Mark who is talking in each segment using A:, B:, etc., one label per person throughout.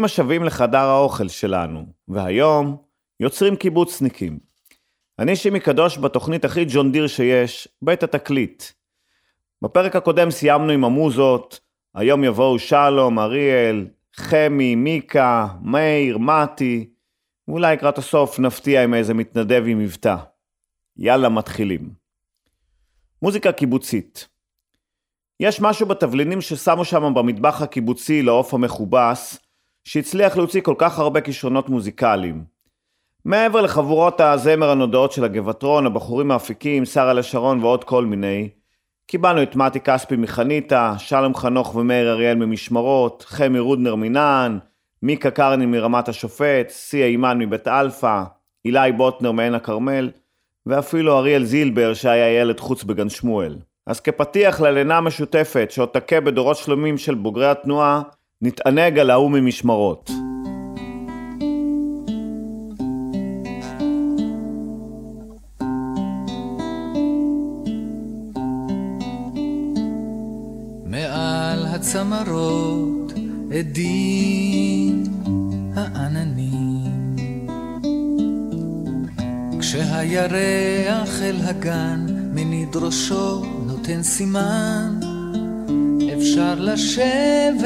A: ברוכים השבים לחדר האוכל שלנו, והיום יוצרים קיבוצניקים. אני שימי קדוש בתוכנית הכי ג'ון דיר שיש, בית התקליט. בפרק הקודם סיימנו עם המוזות, היום יבואו שלום, אריאל, חמי, מיקה, מאיר, מתי, ואולי לקראת הסוף נפתיע עם איזה מתנדב עם מבטא. יאללה, מתחילים. מוזיקה קיבוצית יש משהו בתבלינים ששמו שם במטבח הקיבוצי לעוף המכובס, שהצליח להוציא כל כך הרבה כישרונות מוזיקליים. מעבר לחבורות הזמר הנודעות של הגבעטרון, הבחורים האפיקים, שרל'ה שרון ועוד כל מיני, קיבלנו את מתי כספי מחניתה, שלום חנוך ומאיר אריאל ממשמרות, חמי רודנר מנען, מיקה קרני מרמת השופט, סי היימן מבית אלפא, אילי בוטנר מעין הכרמל, ואפילו אריאל זילבר שהיה ילד חוץ בגן שמואל. אז כפתיח ללינה משותפת שעוד תכה בדורות שלמים של בוגרי התנועה, נתענג על ההוא ממשמרות.
B: מעל הצמרות עדים העננים כשהירח אל הגן מניד ראשו נותן סימן, אפשר לשבת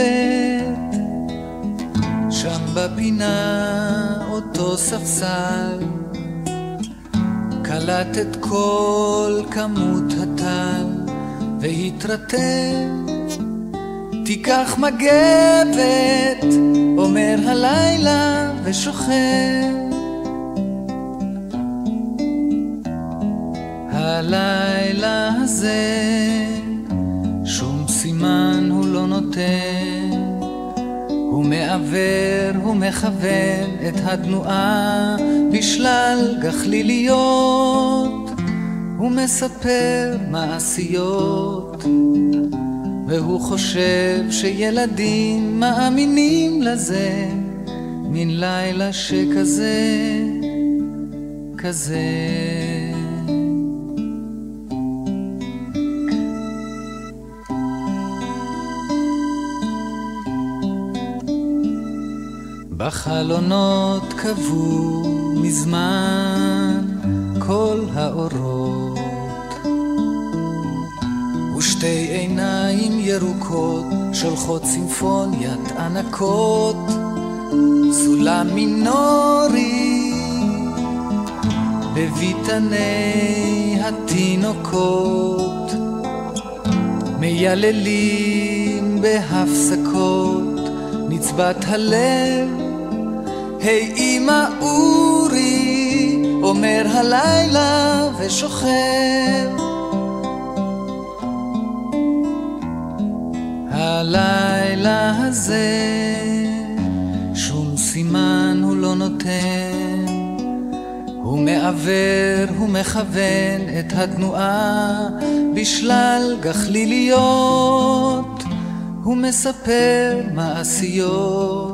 B: שם בפינה אותו ספסל, קלט את כל כמות הטל והתרתם, תיקח מגבת, אומר הלילה ושוכב. הלילה הזה נותן. הוא מעוור, הוא מכוון את התנועה בשלל גחליליות. הוא מספר מעשיות והוא חושב שילדים מאמינים לזה. מן לילה שכזה, כזה. בחלונות קבעו מזמן כל האורות. ושתי עיניים ירוקות שולחות סימפוניית ענקות סולם מינורי בביתני התינוקות. מייללים בהפסקות נצבת הלב היי אמא אורי, אומר הלילה ושוכב. הלילה הזה שום סימן הוא לא נותן, הוא מעוור, הוא מכוון את התנועה בשלל גחליליות, הוא מספר מעשיות.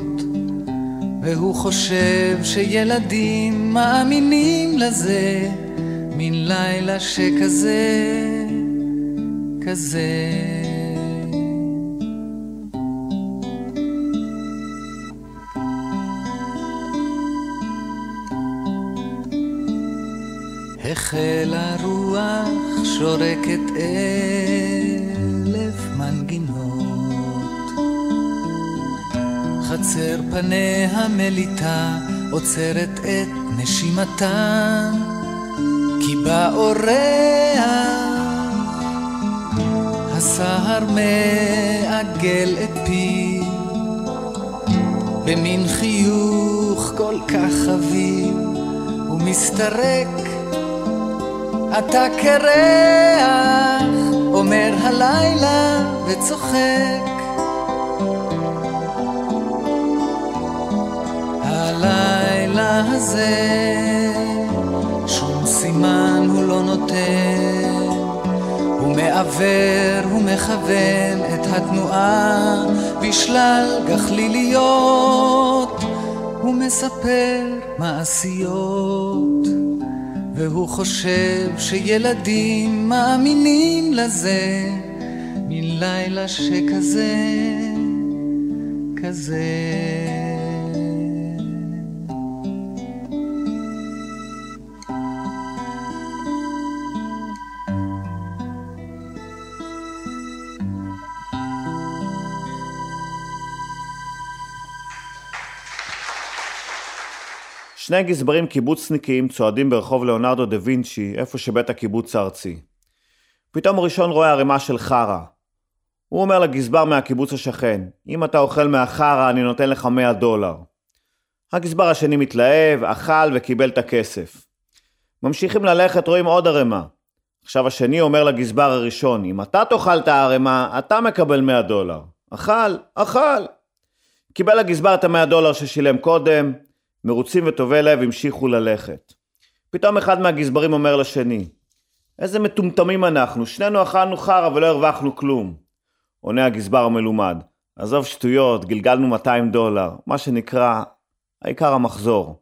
B: והוא חושב שילדים מאמינים לזה, מן לילה שכזה, כזה. החלה רוח שורקת אלף חצר פניה מליטה, עוצרת את נשימתה, כי בא אורח, הסהר מעגל את פי, במין חיוך כל כך חביב, ומסתרק, אתה קרח, אומר הלילה וצוחק. הזה שום סימן הוא לא נותן. הוא מעוור, הוא מכוון את התנועה בשלל גחליליות. הוא מספר מעשיות והוא חושב שילדים מאמינים לזה. מלילה שכזה, כזה.
C: שני גזברים קיבוצניקים צועדים ברחוב ליאונרדו דה וינצ'י, איפה שבית הקיבוץ הארצי. פתאום ראשון רואה ערימה של חרא. הוא אומר לגזבר מהקיבוץ השכן, אם אתה אוכל מהחרא אני נותן לך 100 דולר. הגזבר השני מתלהב, אכל וקיבל את הכסף. ממשיכים ללכת, רואים עוד ערימה. עכשיו השני אומר לגזבר הראשון, אם אתה תאכל את הערימה, אתה מקבל 100 דולר. אכל, אכל. קיבל הגזבר את ה-100 דולר ששילם קודם, מרוצים וטובי לב המשיכו ללכת. פתאום אחד מהגזברים אומר לשני, איזה מטומטמים אנחנו, שנינו אכלנו חרא ולא הרווחנו כלום. עונה הגזבר המלומד, עזוב שטויות, גלגלנו 200 דולר, מה שנקרא, העיקר המחזור.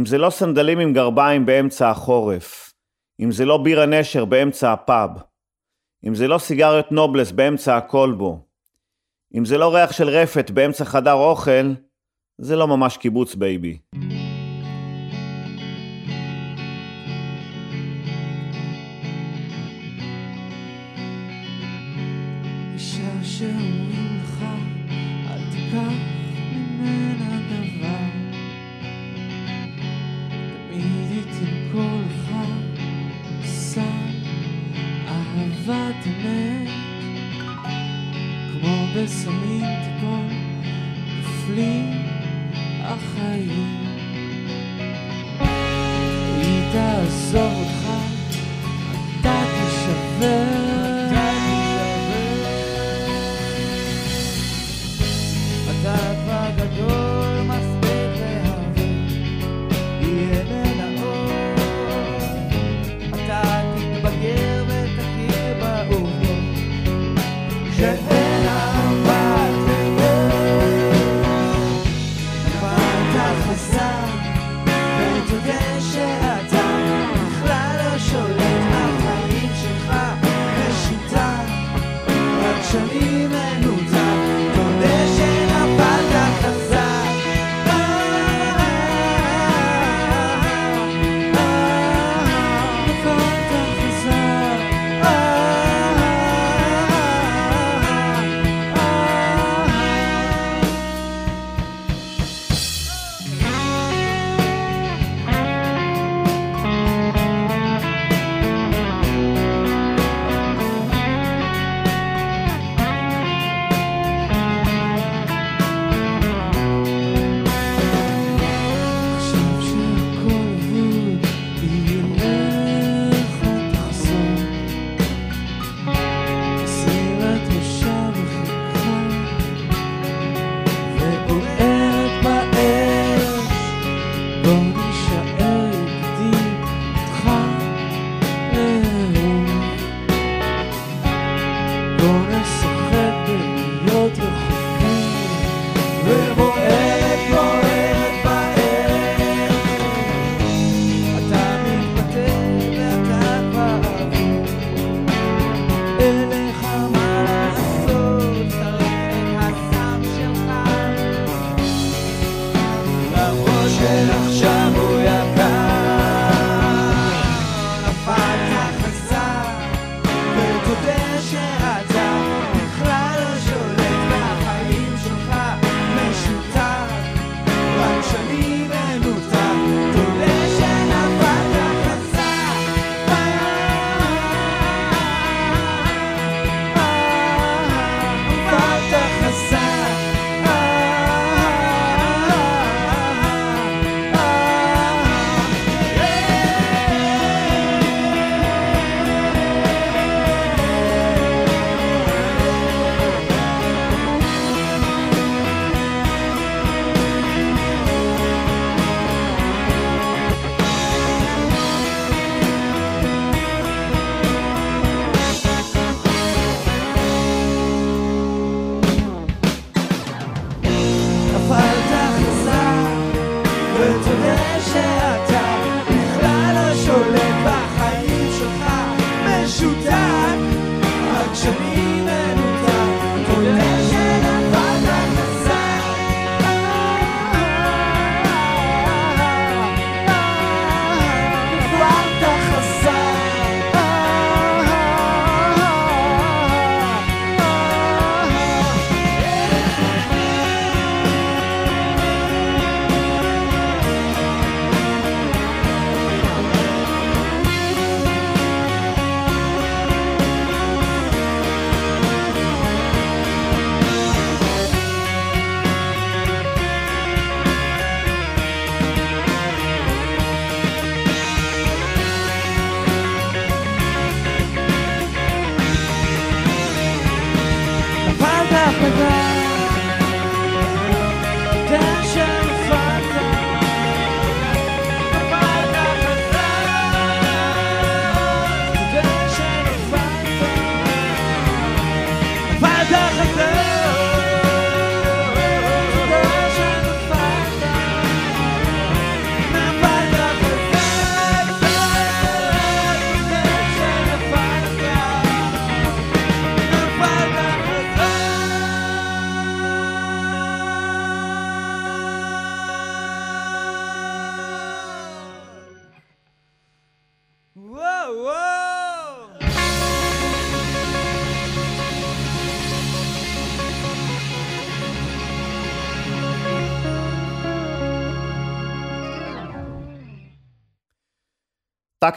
A: אם זה לא סנדלים עם גרביים באמצע החורף, אם זה לא בירה נשר באמצע הפאב, אם זה לא סיגריות נובלס באמצע הכלבו, אם זה לא ריח של רפת באמצע חדר אוכל, זה לא ממש קיבוץ baby.
D: אישה אהבת אמת. כמו בסמים תיפול, נופלים החיים. היא תעזוב אותך, אתה תישבר.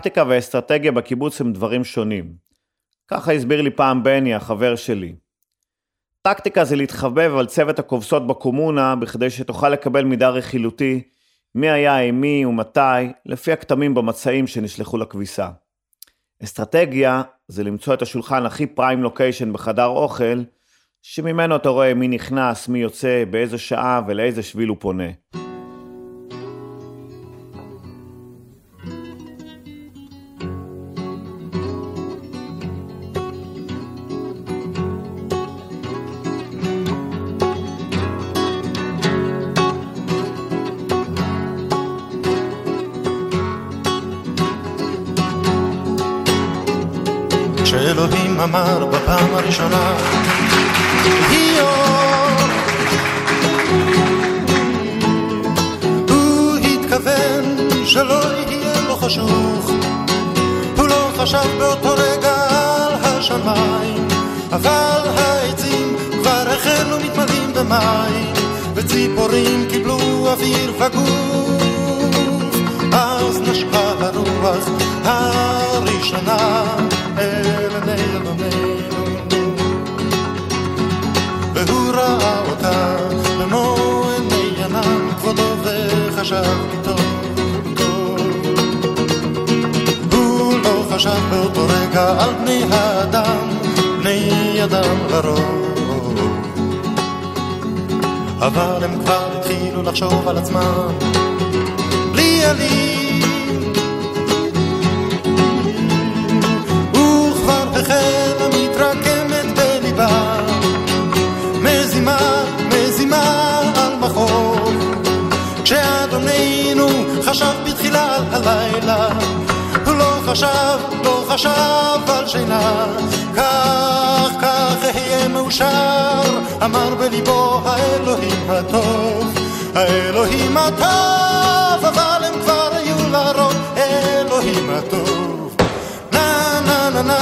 A: טקטיקה ואסטרטגיה בקיבוץ הם דברים שונים. ככה הסביר לי פעם בני, החבר שלי. טקטיקה זה להתחבב על צוות הכובסות בקומונה בכדי שתוכל לקבל מידע רכילותי מי היה עם מי ומתי, לפי הכתמים במצעים שנשלחו לכביסה. אסטרטגיה זה למצוא את השולחן הכי פריים לוקיישן בחדר אוכל, שממנו אתה רואה מי נכנס, מי יוצא, באיזה שעה ולאיזה שביל הוא פונה.
E: כשאדוננו חשב בתחילה על הלילה לא חשב, לא חשב על שינה כך, כך אהיה מאושר אמר בליבו האלוהים הטוב האלוהים הטוב אבל הם כבר היו לרוב אלוהים הטוב na na na na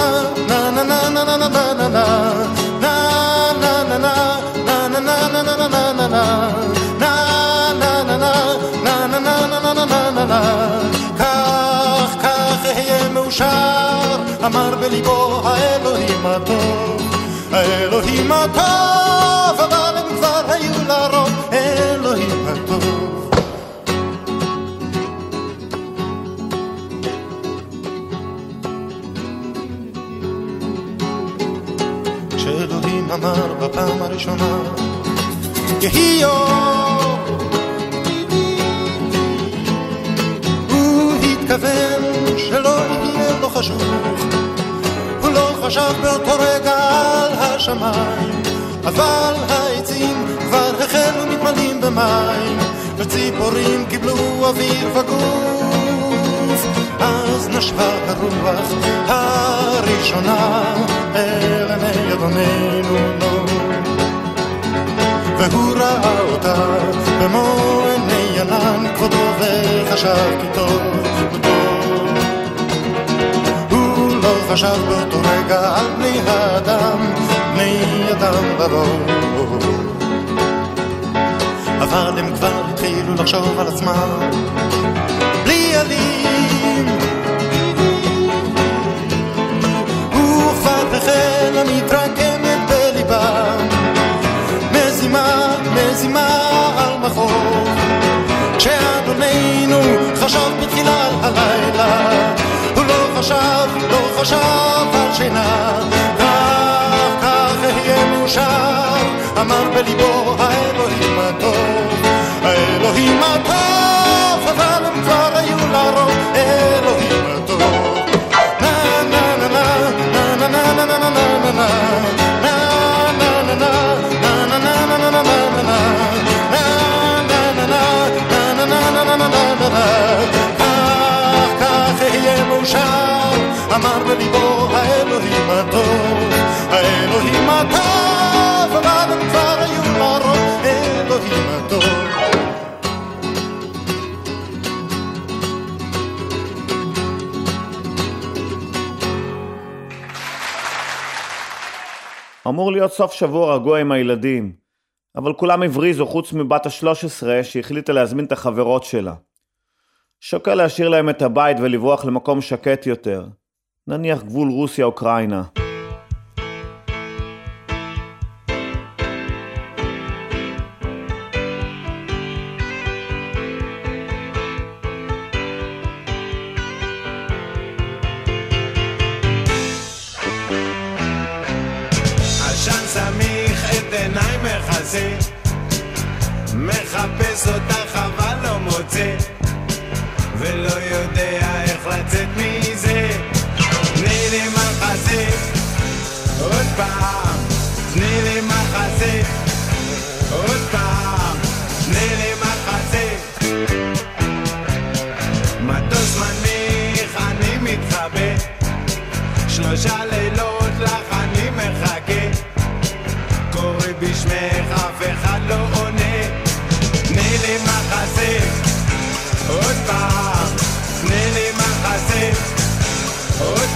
E: na na na na na na na na na מאושר אמר בליבו האלוהים הטוב האלוהים הטוב אבל הם כבר היו לרוב אלוהים הטוב. כשאלוהים אמר בפעם הראשונה יהי הוא התכוון שלא יהיה לו חשוך הוא לא חשב באותו רגע על השמיים אבל העצים כבר החלו מתמלאים במים וציפורים קיבלו אוויר וגוף. אז נשבה הרוח הראשונה אל עיני אדוננו לו. והוא ראה אותה במו עיני ענן כבודו וחשב כי טוב טוב הוא לא חשב באותו רגע על בני האדם בני אדם ברוב אבל הם כבר התחילו לחשוב על עצמם. בלי עלים וכבר החלה מתרקמת בליבם. מזימה, מזימה על מחור כשאדוננו חשב בתחילה הלילה חשב, לא חשב על שינה. כך אהיה מאושר. אמר בליבו האלוהים הטוב האלוהים הטוב אבל הם כבר היו לרוב אלוהים הטוב. na na na na na na na na na na מאושר, אמר בליבו האלוהים הטוב, האלוהים הטוב, אבל הם כבר היו לרוב, אלוהים הטוב.
A: אמור להיות סוף שבוע רגוע עם הילדים, אבל כולם הבריזו חוץ מבת ה-13 שהחליטה להזמין את החברות שלה. שוקל להשאיר להם את הבית ולברוח למקום שקט יותר, נניח גבול רוסיה-אוקראינה.
F: מחפש אותך מחסה עוד פעם תני לי מחסה מטוס מנמיך אני מתחבא. שלושה לילות לך אני מחכה. קורא בשמך אף אחד לא עונה. תני לי מחסה עוד פעם תני לי מחסה עוד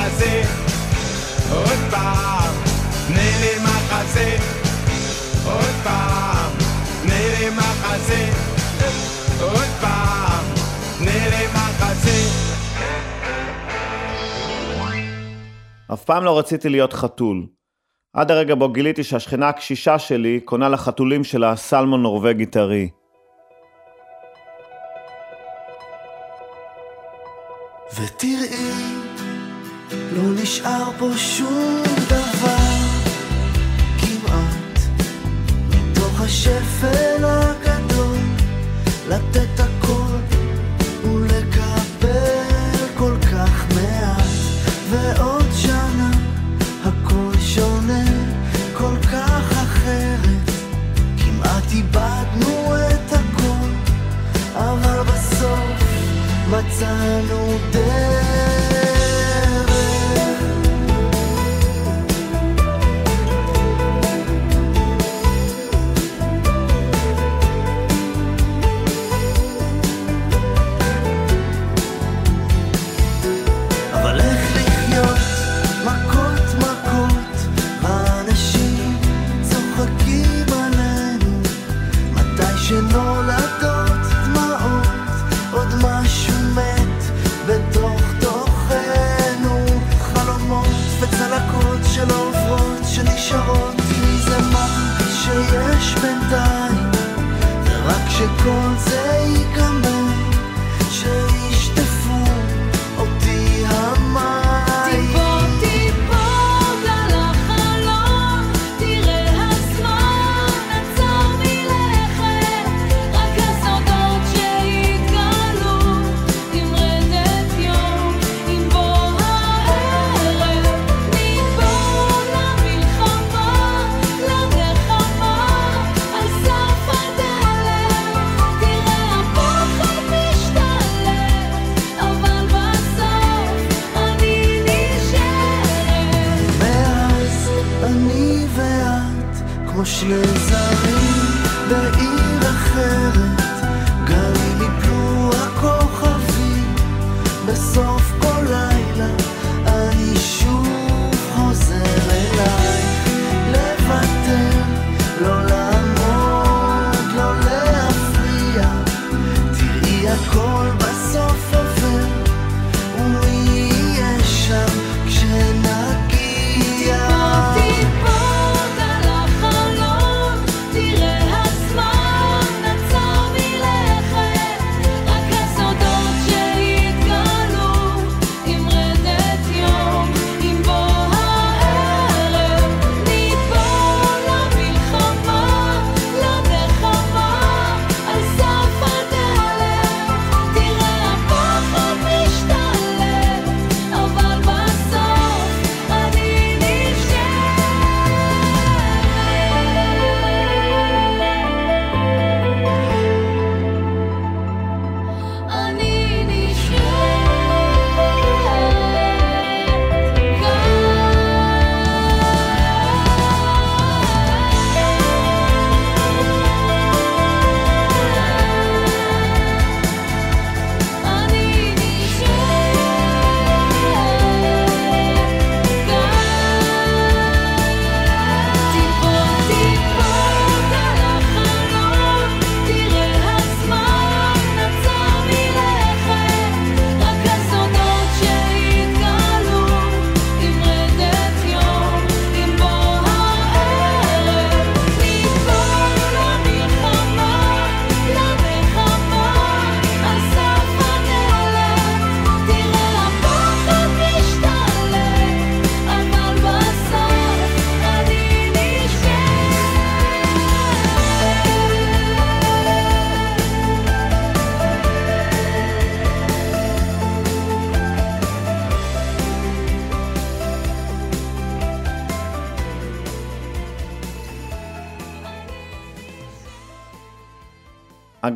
F: לי מחסה עוד פעם תני לי עוד פעם, תני לי עוד פעם, תני לי.
A: אף פעם לא רציתי להיות חתול. עד הרגע בו גיליתי שהשכנה הקשישה שלי קונה לחתולים שלה סלמון נורבגי טרי.
G: ותראי, לא נשאר פה שום דבר. כמעט מתוך השפל הגדול לתת הכל ולקבל כל כך מעט. ועוד שנה הכל שונה כל כך אחרת. כמעט איבדנו את הכל אבל בסוף מצאנו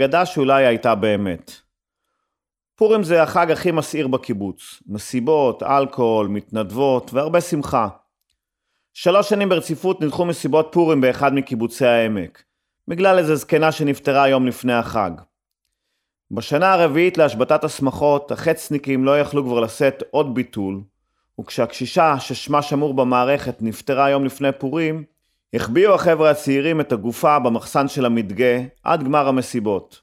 A: אגדה שאולי הייתה באמת. פורים זה החג הכי מסעיר בקיבוץ. מסיבות, אלכוהול, מתנדבות והרבה שמחה. שלוש שנים ברציפות נדחו מסיבות פורים באחד מקיבוצי העמק, בגלל איזו זקנה שנפטרה יום לפני החג. בשנה הרביעית להשבתת השמחות, החצניקים לא יכלו כבר לשאת עוד ביטול, וכשהקשישה ששמה שמור במערכת נפטרה יום לפני פורים, החביאו החבר'ה הצעירים את הגופה במחסן של המדגה עד גמר המסיבות.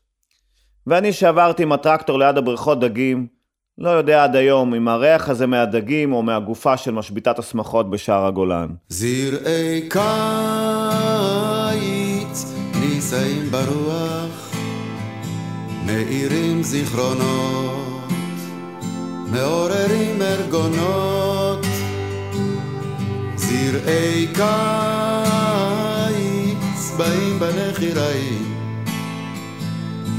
A: ואני שעברתי עם הטרקטור ליד הבריכות דגים, לא יודע עד היום אם הריח הזה מהדגים או מהגופה של משביתת השמחות בשער הגולן.
H: זרעי קיץ נישאים ברוח, מאירים זיכרונות, מעוררים ארגונות. זרעי קיץ באים בנחיריים,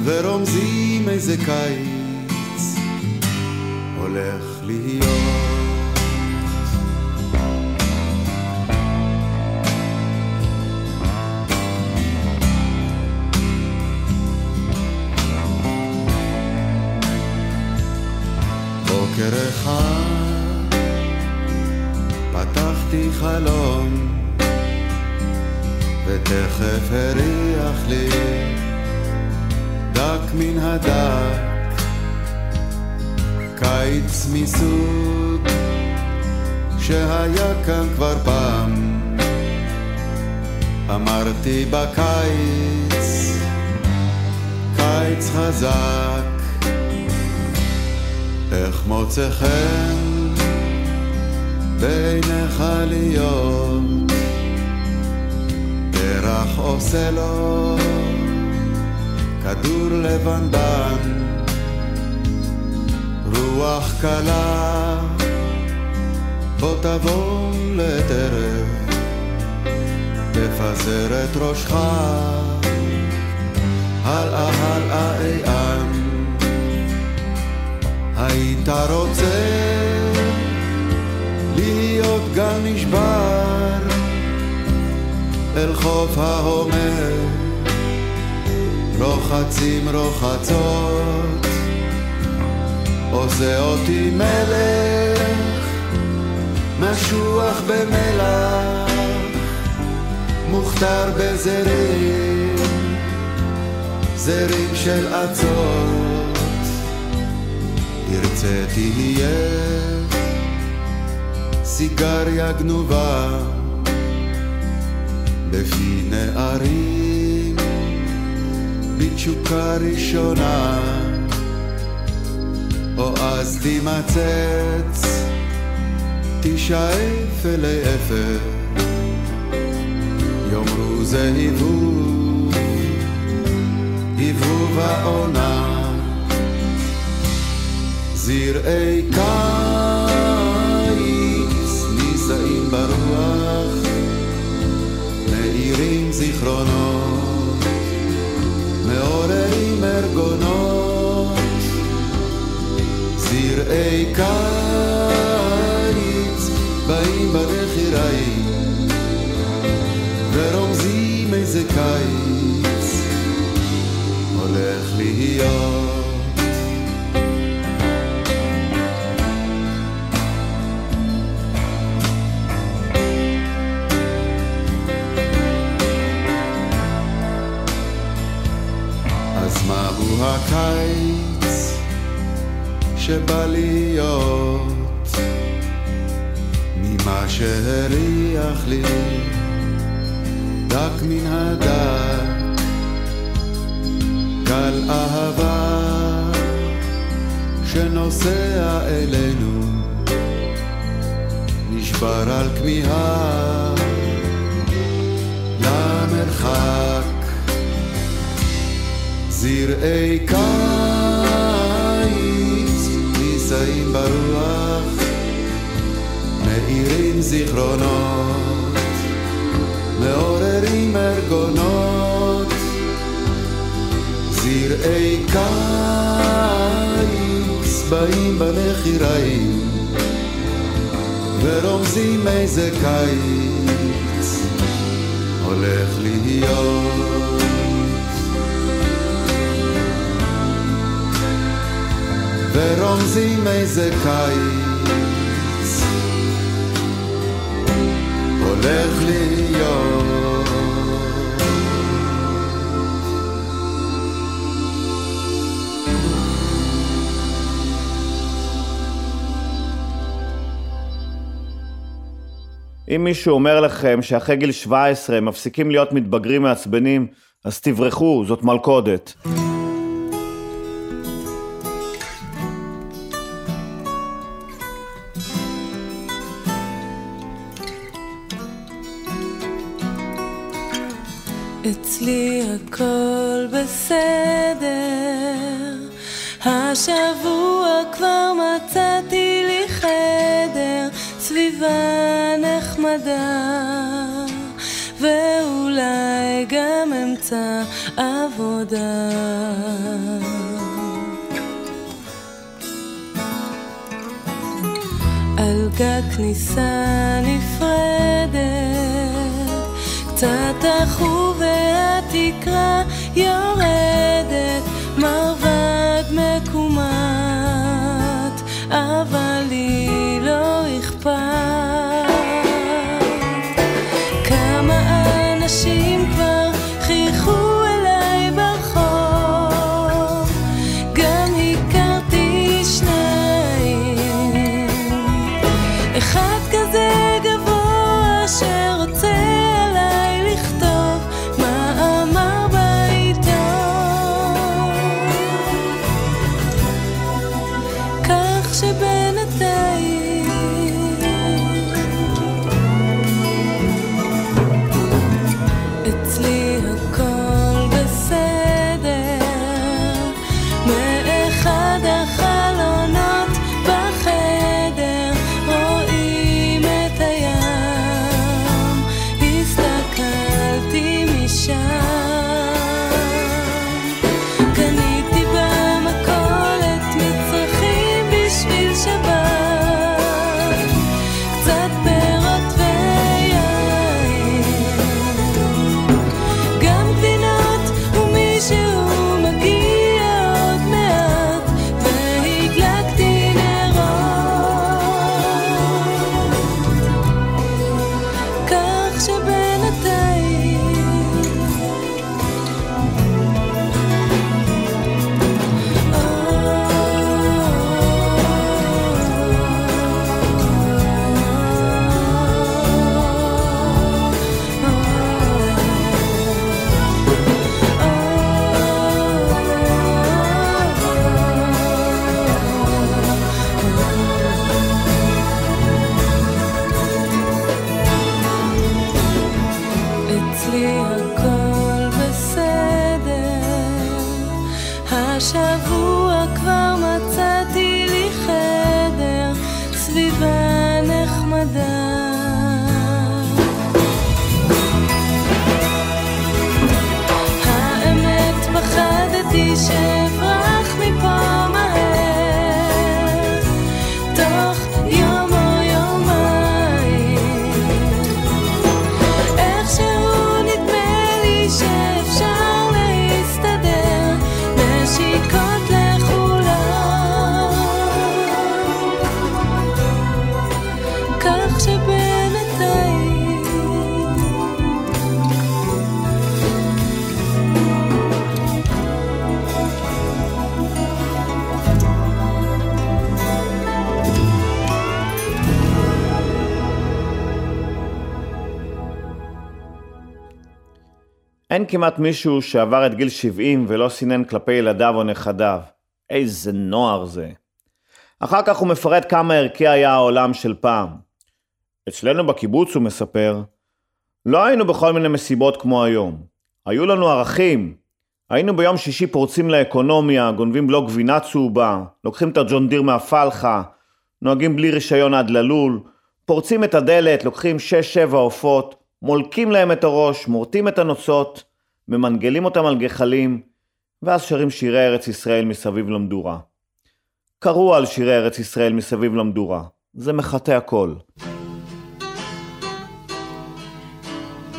H: ורומזים איזה קיץ הולך להיות. בוקר אחד פתחתי חלום ותכף הריח לי דק מן הדק. קיץ מסוג שהיה כאן כבר פעם. אמרתי בקיץ קיץ חזק איך מוצא חן בעיניך להיות פרח עושה לו כדור לבנבן רוח קלה בוא תבוא לטרף תפזר את ראשך. הלאה הלאה איאן. היית רוצה להיות גל נשבר אל חוף ההומר. רוחצים רוחצות עושה אותי מלך משוח במלח מוכתר בזרים זרים של אצות. תרצה תהיה סיגריה גנובה בפי נערים בתשוקה ראשונה או אז תימצץ תשאף אלי אפר יאמרו זה היבוב היבוב העונה זרעי קיץ זיכרונות, מעוררים ארגונות. זרעי קיץ באים בנחיריים, ורומזים איזה קיץ הולך להיות. שבא להיות ממה שהריח לי. דק מן הדק גל אהבה שנוסע אלינו נשבר על כמיהה למרחק. זרעי קיץ נישאים ברוח, מאירים זיכרונות, מעוררים ארגונות. זרעי קיץ באים בנחיריים, ורומזים איזה קיץ הולך להיות. ורומזים איזה קיץ הולך להיות.
A: אם מישהו אומר לכם שאחרי גיל 17 הם מפסיקים להיות מתבגרים מעצבנים, אז תברחו, זאת מלכודת.
I: אצלי הכל בסדר, השבוע כבר מצאתי לי חדר, סביבה נחמדה, ואולי גם אמצע עבודה. על גג כניסה נפרדת, קצת אחו והתקרה יורדת,
A: כמעט מישהו שעבר את גיל 70 ולא סינן כלפי ילדיו או נכדיו. איזה נוער זה. אחר כך הוא מפרט כמה ערכי היה העולם של פעם. אצלנו בקיבוץ, הוא מספר, לא היינו בכל מיני מסיבות כמו היום. היו לנו ערכים. היינו ביום שישי פורצים לאקונומיה, גונבים בלוק גבינה צהובה, לוקחים את הג'ון דיר מהפלחה, נוהגים בלי רישיון עד ללול, פורצים את הדלת, לוקחים 6-7 עופות, מולקים להם את הראש, מורטים את הנוצות, ממנגלים אותם על גחלים, ואז שרים שירי ארץ ישראל מסביב למדורה. קראו על שירי ארץ ישראל מסביב למדורה. זה מחטא הכל.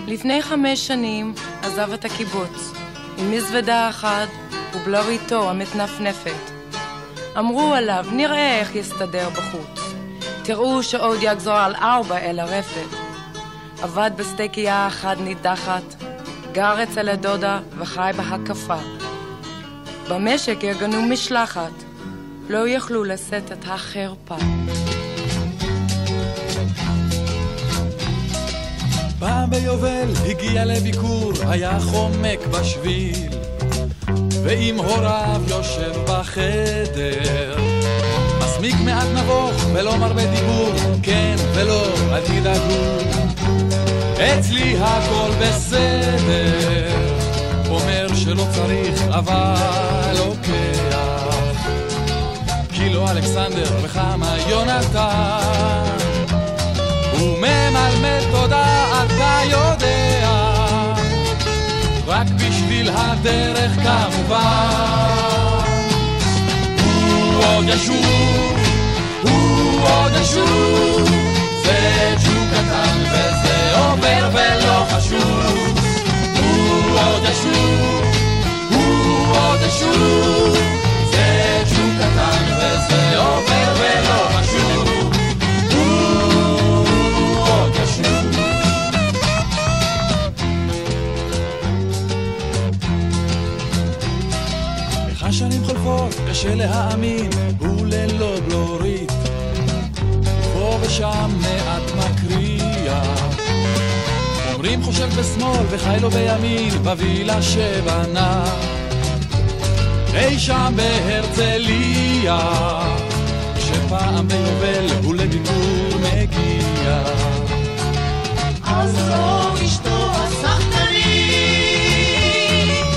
J: לפני חמש שנים עזב את הקיבוץ, עם מזוודה אחת ובלוריתו המתנפנפת. אמרו עליו, נראה איך יסתדר בחוץ. תראו שעוד יגזור על ארבע אל הרפת. עבד בסטייקייה אחת נידחת, גר אצל הדודה וחי בהקפה. במשק יגנו משלחת, לא יכלו לשאת את החרפה.
K: פעם ביובל הגיע לביקור, היה חומק בשביל, ועם הוריו יושב בחדר. מסמיק מעט נבוך ולא מרבה דיבור, כן ולא, אל תדאגו. אצלי הכל בסדר, אומר שלא צריך אבל לוקח. כי לא אלכסנדר וכמה יונתן, הוא ממלמל תודה אתה יודע, רק בשביל הדרך כמובן. הוא עוד ישוב, הוא עוד ישוב, זה ג'וק קטן וזה עובר ולא חשוב. הוא עוד ישוב, הוא עוד ישוב, בשמאל וחי לו בימין, בווילה שבנה. אי שם בהרצליה, שפעם ביובל הוא לביקור מגיע.
I: אז זו אשתו הסחטנית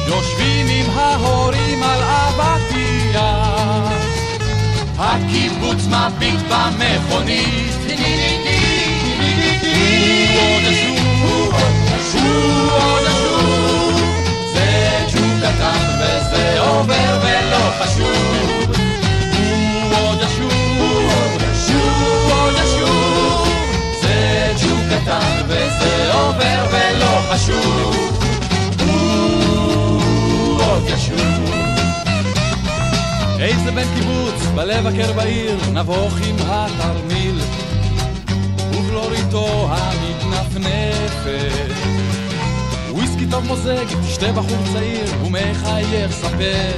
K: יושבים עם ההורים על אבטיה. הקיבוץ מביט במכונית. הוא עוד עוד ישוב. זה ג'וק קטן וזה עובר ולא חשוב. הוא עוד הוא עוד ישוב. זה ג'וק קטן וזה עובר ולא חשוב. הוא עוד ישוב. איזה בן קיבוץ בלב הקר בעיר, נבוך עם התרמיל, ובלוריתו המתנפנפת. טוב מוזג, תשתה בחור צעיר, ומחייך ספר.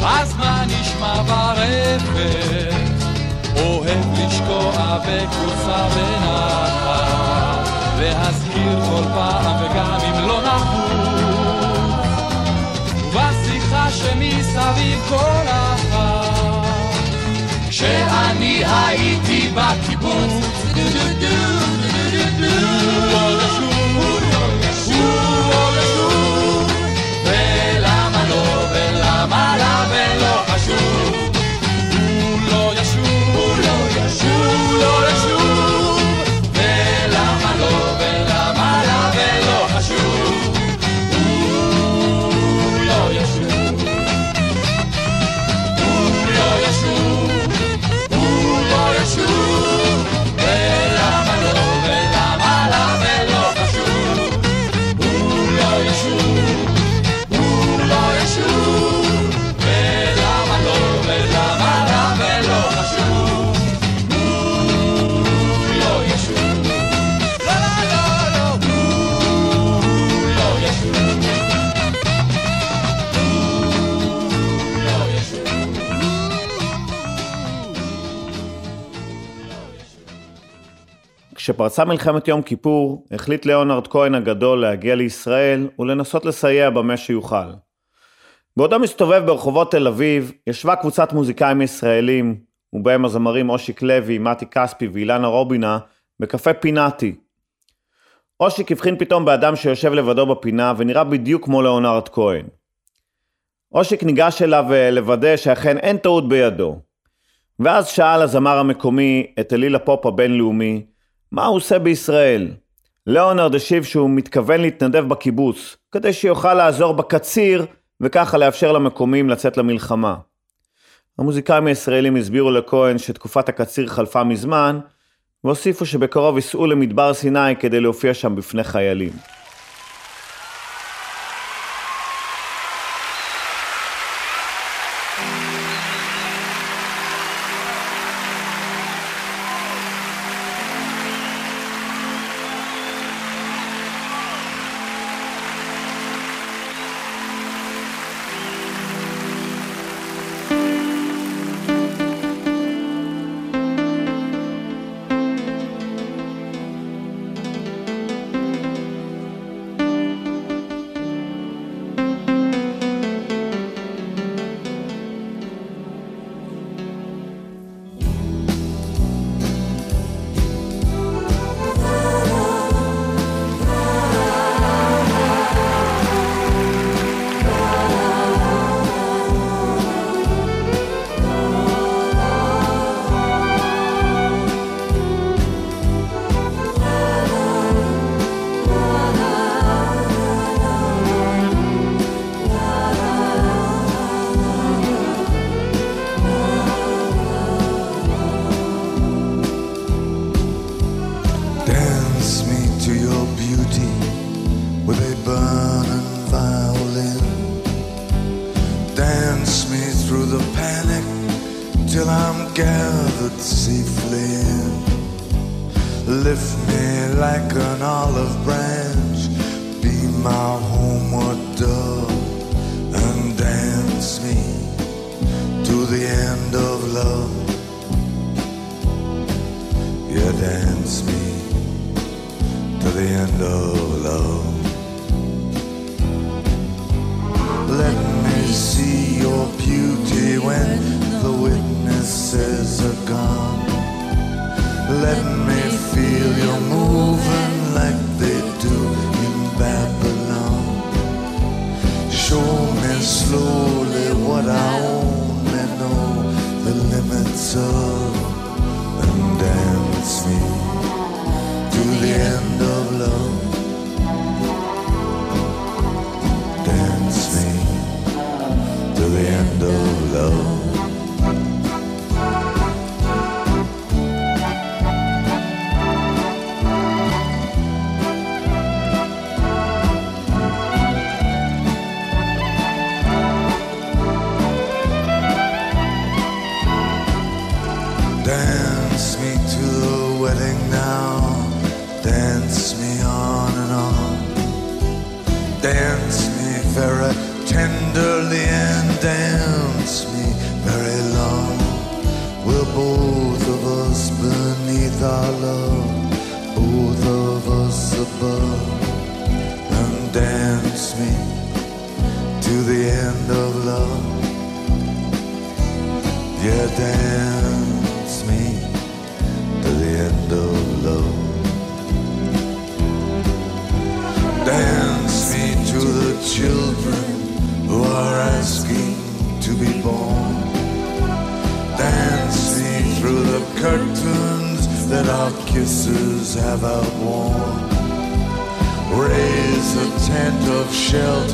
K: אז מה נשמע ברפת? אוהב לשקוע בקבוצה בנחת, להזכיר כל פעם וגם אם לא נחוץ. ובשיחה שמסביב כל אחת, כשאני הייתי בקיבוץ,
A: כשפרצה מלחמת יום כיפור, החליט ליאונרד כהן הגדול להגיע לישראל ולנסות לסייע במה שיוכל. בעודו מסתובב ברחובות תל אביב, ישבה קבוצת מוזיקאים ישראלים, ובהם הזמרים אושיק לוי, מתי כספי ואילנה רובינה, בקפה פינאטי. אושיק הבחין פתאום באדם שיושב לבדו בפינה ונראה בדיוק כמו ליאונרד כהן. אושיק ניגש אליו אה, לוודא שאכן אין טעות בידו. ואז שאל הזמר המקומי את אליל הפופ הבינלאומי, מה הוא עושה בישראל? ליאונרד השיב שהוא מתכוון להתנדב בקיבוץ, כדי שיוכל לעזור בקציר, וככה לאפשר למקומיים לצאת למלחמה. המוזיקאים הישראלים הסבירו לכהן שתקופת הקציר חלפה מזמן, והוסיפו שבקרוב ייסעו למדבר סיני כדי להופיע שם בפני חיילים.
L: Gathered safely in. Lift me like an olive branch, be my homeward dove, and dance me to the end of love. Yeah, dance me to the end of love. Let me see your beauty when the witnesses are gone. Let me feel you moving like they do in Babylon. Show me slowly what I only know the limits of, and dance me to the end of love. Dance me to the end of love. Have outworn. Raise a tent of shelter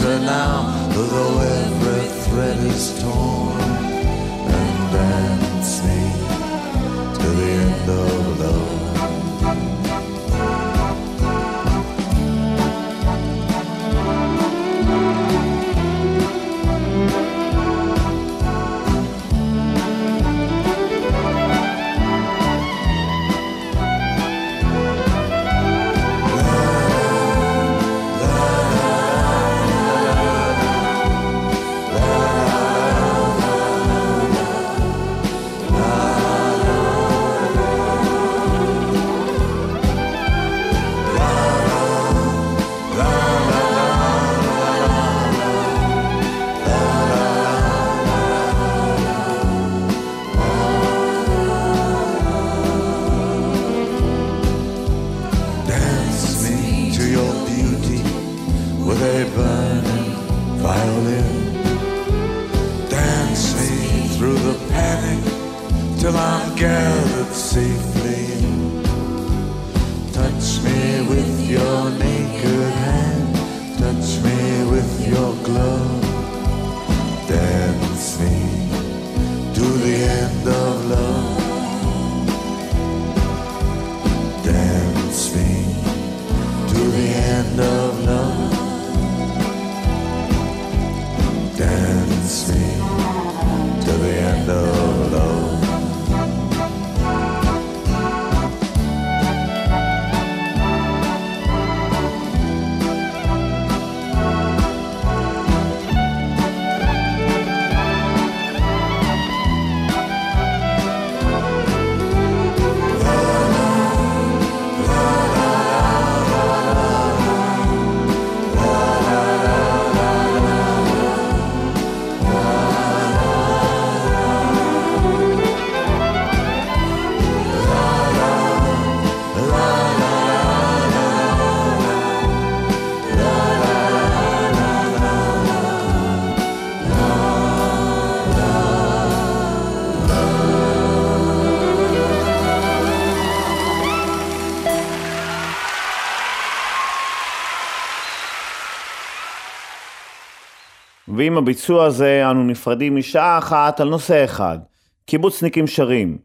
A: ועם הביצוע הזה אנו נפרדים משעה אחת על נושא אחד, קיבוצניקים שרים.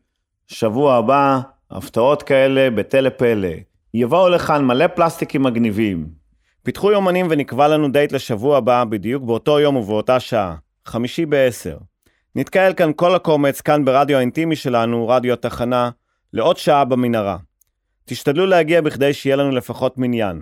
A: שבוע הבא, הפתעות כאלה בתלה פלא. יבואו לכאן מלא פלסטיקים מגניבים. פיתחו יומנים ונקבע לנו דייט לשבוע הבא, בדיוק באותו יום ובאותה שעה, חמישי בעשר. נתקהל כאן כל הקומץ, כאן ברדיו האינטימי שלנו, רדיו התחנה, לעוד שעה במנהרה. תשתדלו להגיע בכדי שיהיה לנו לפחות מניין.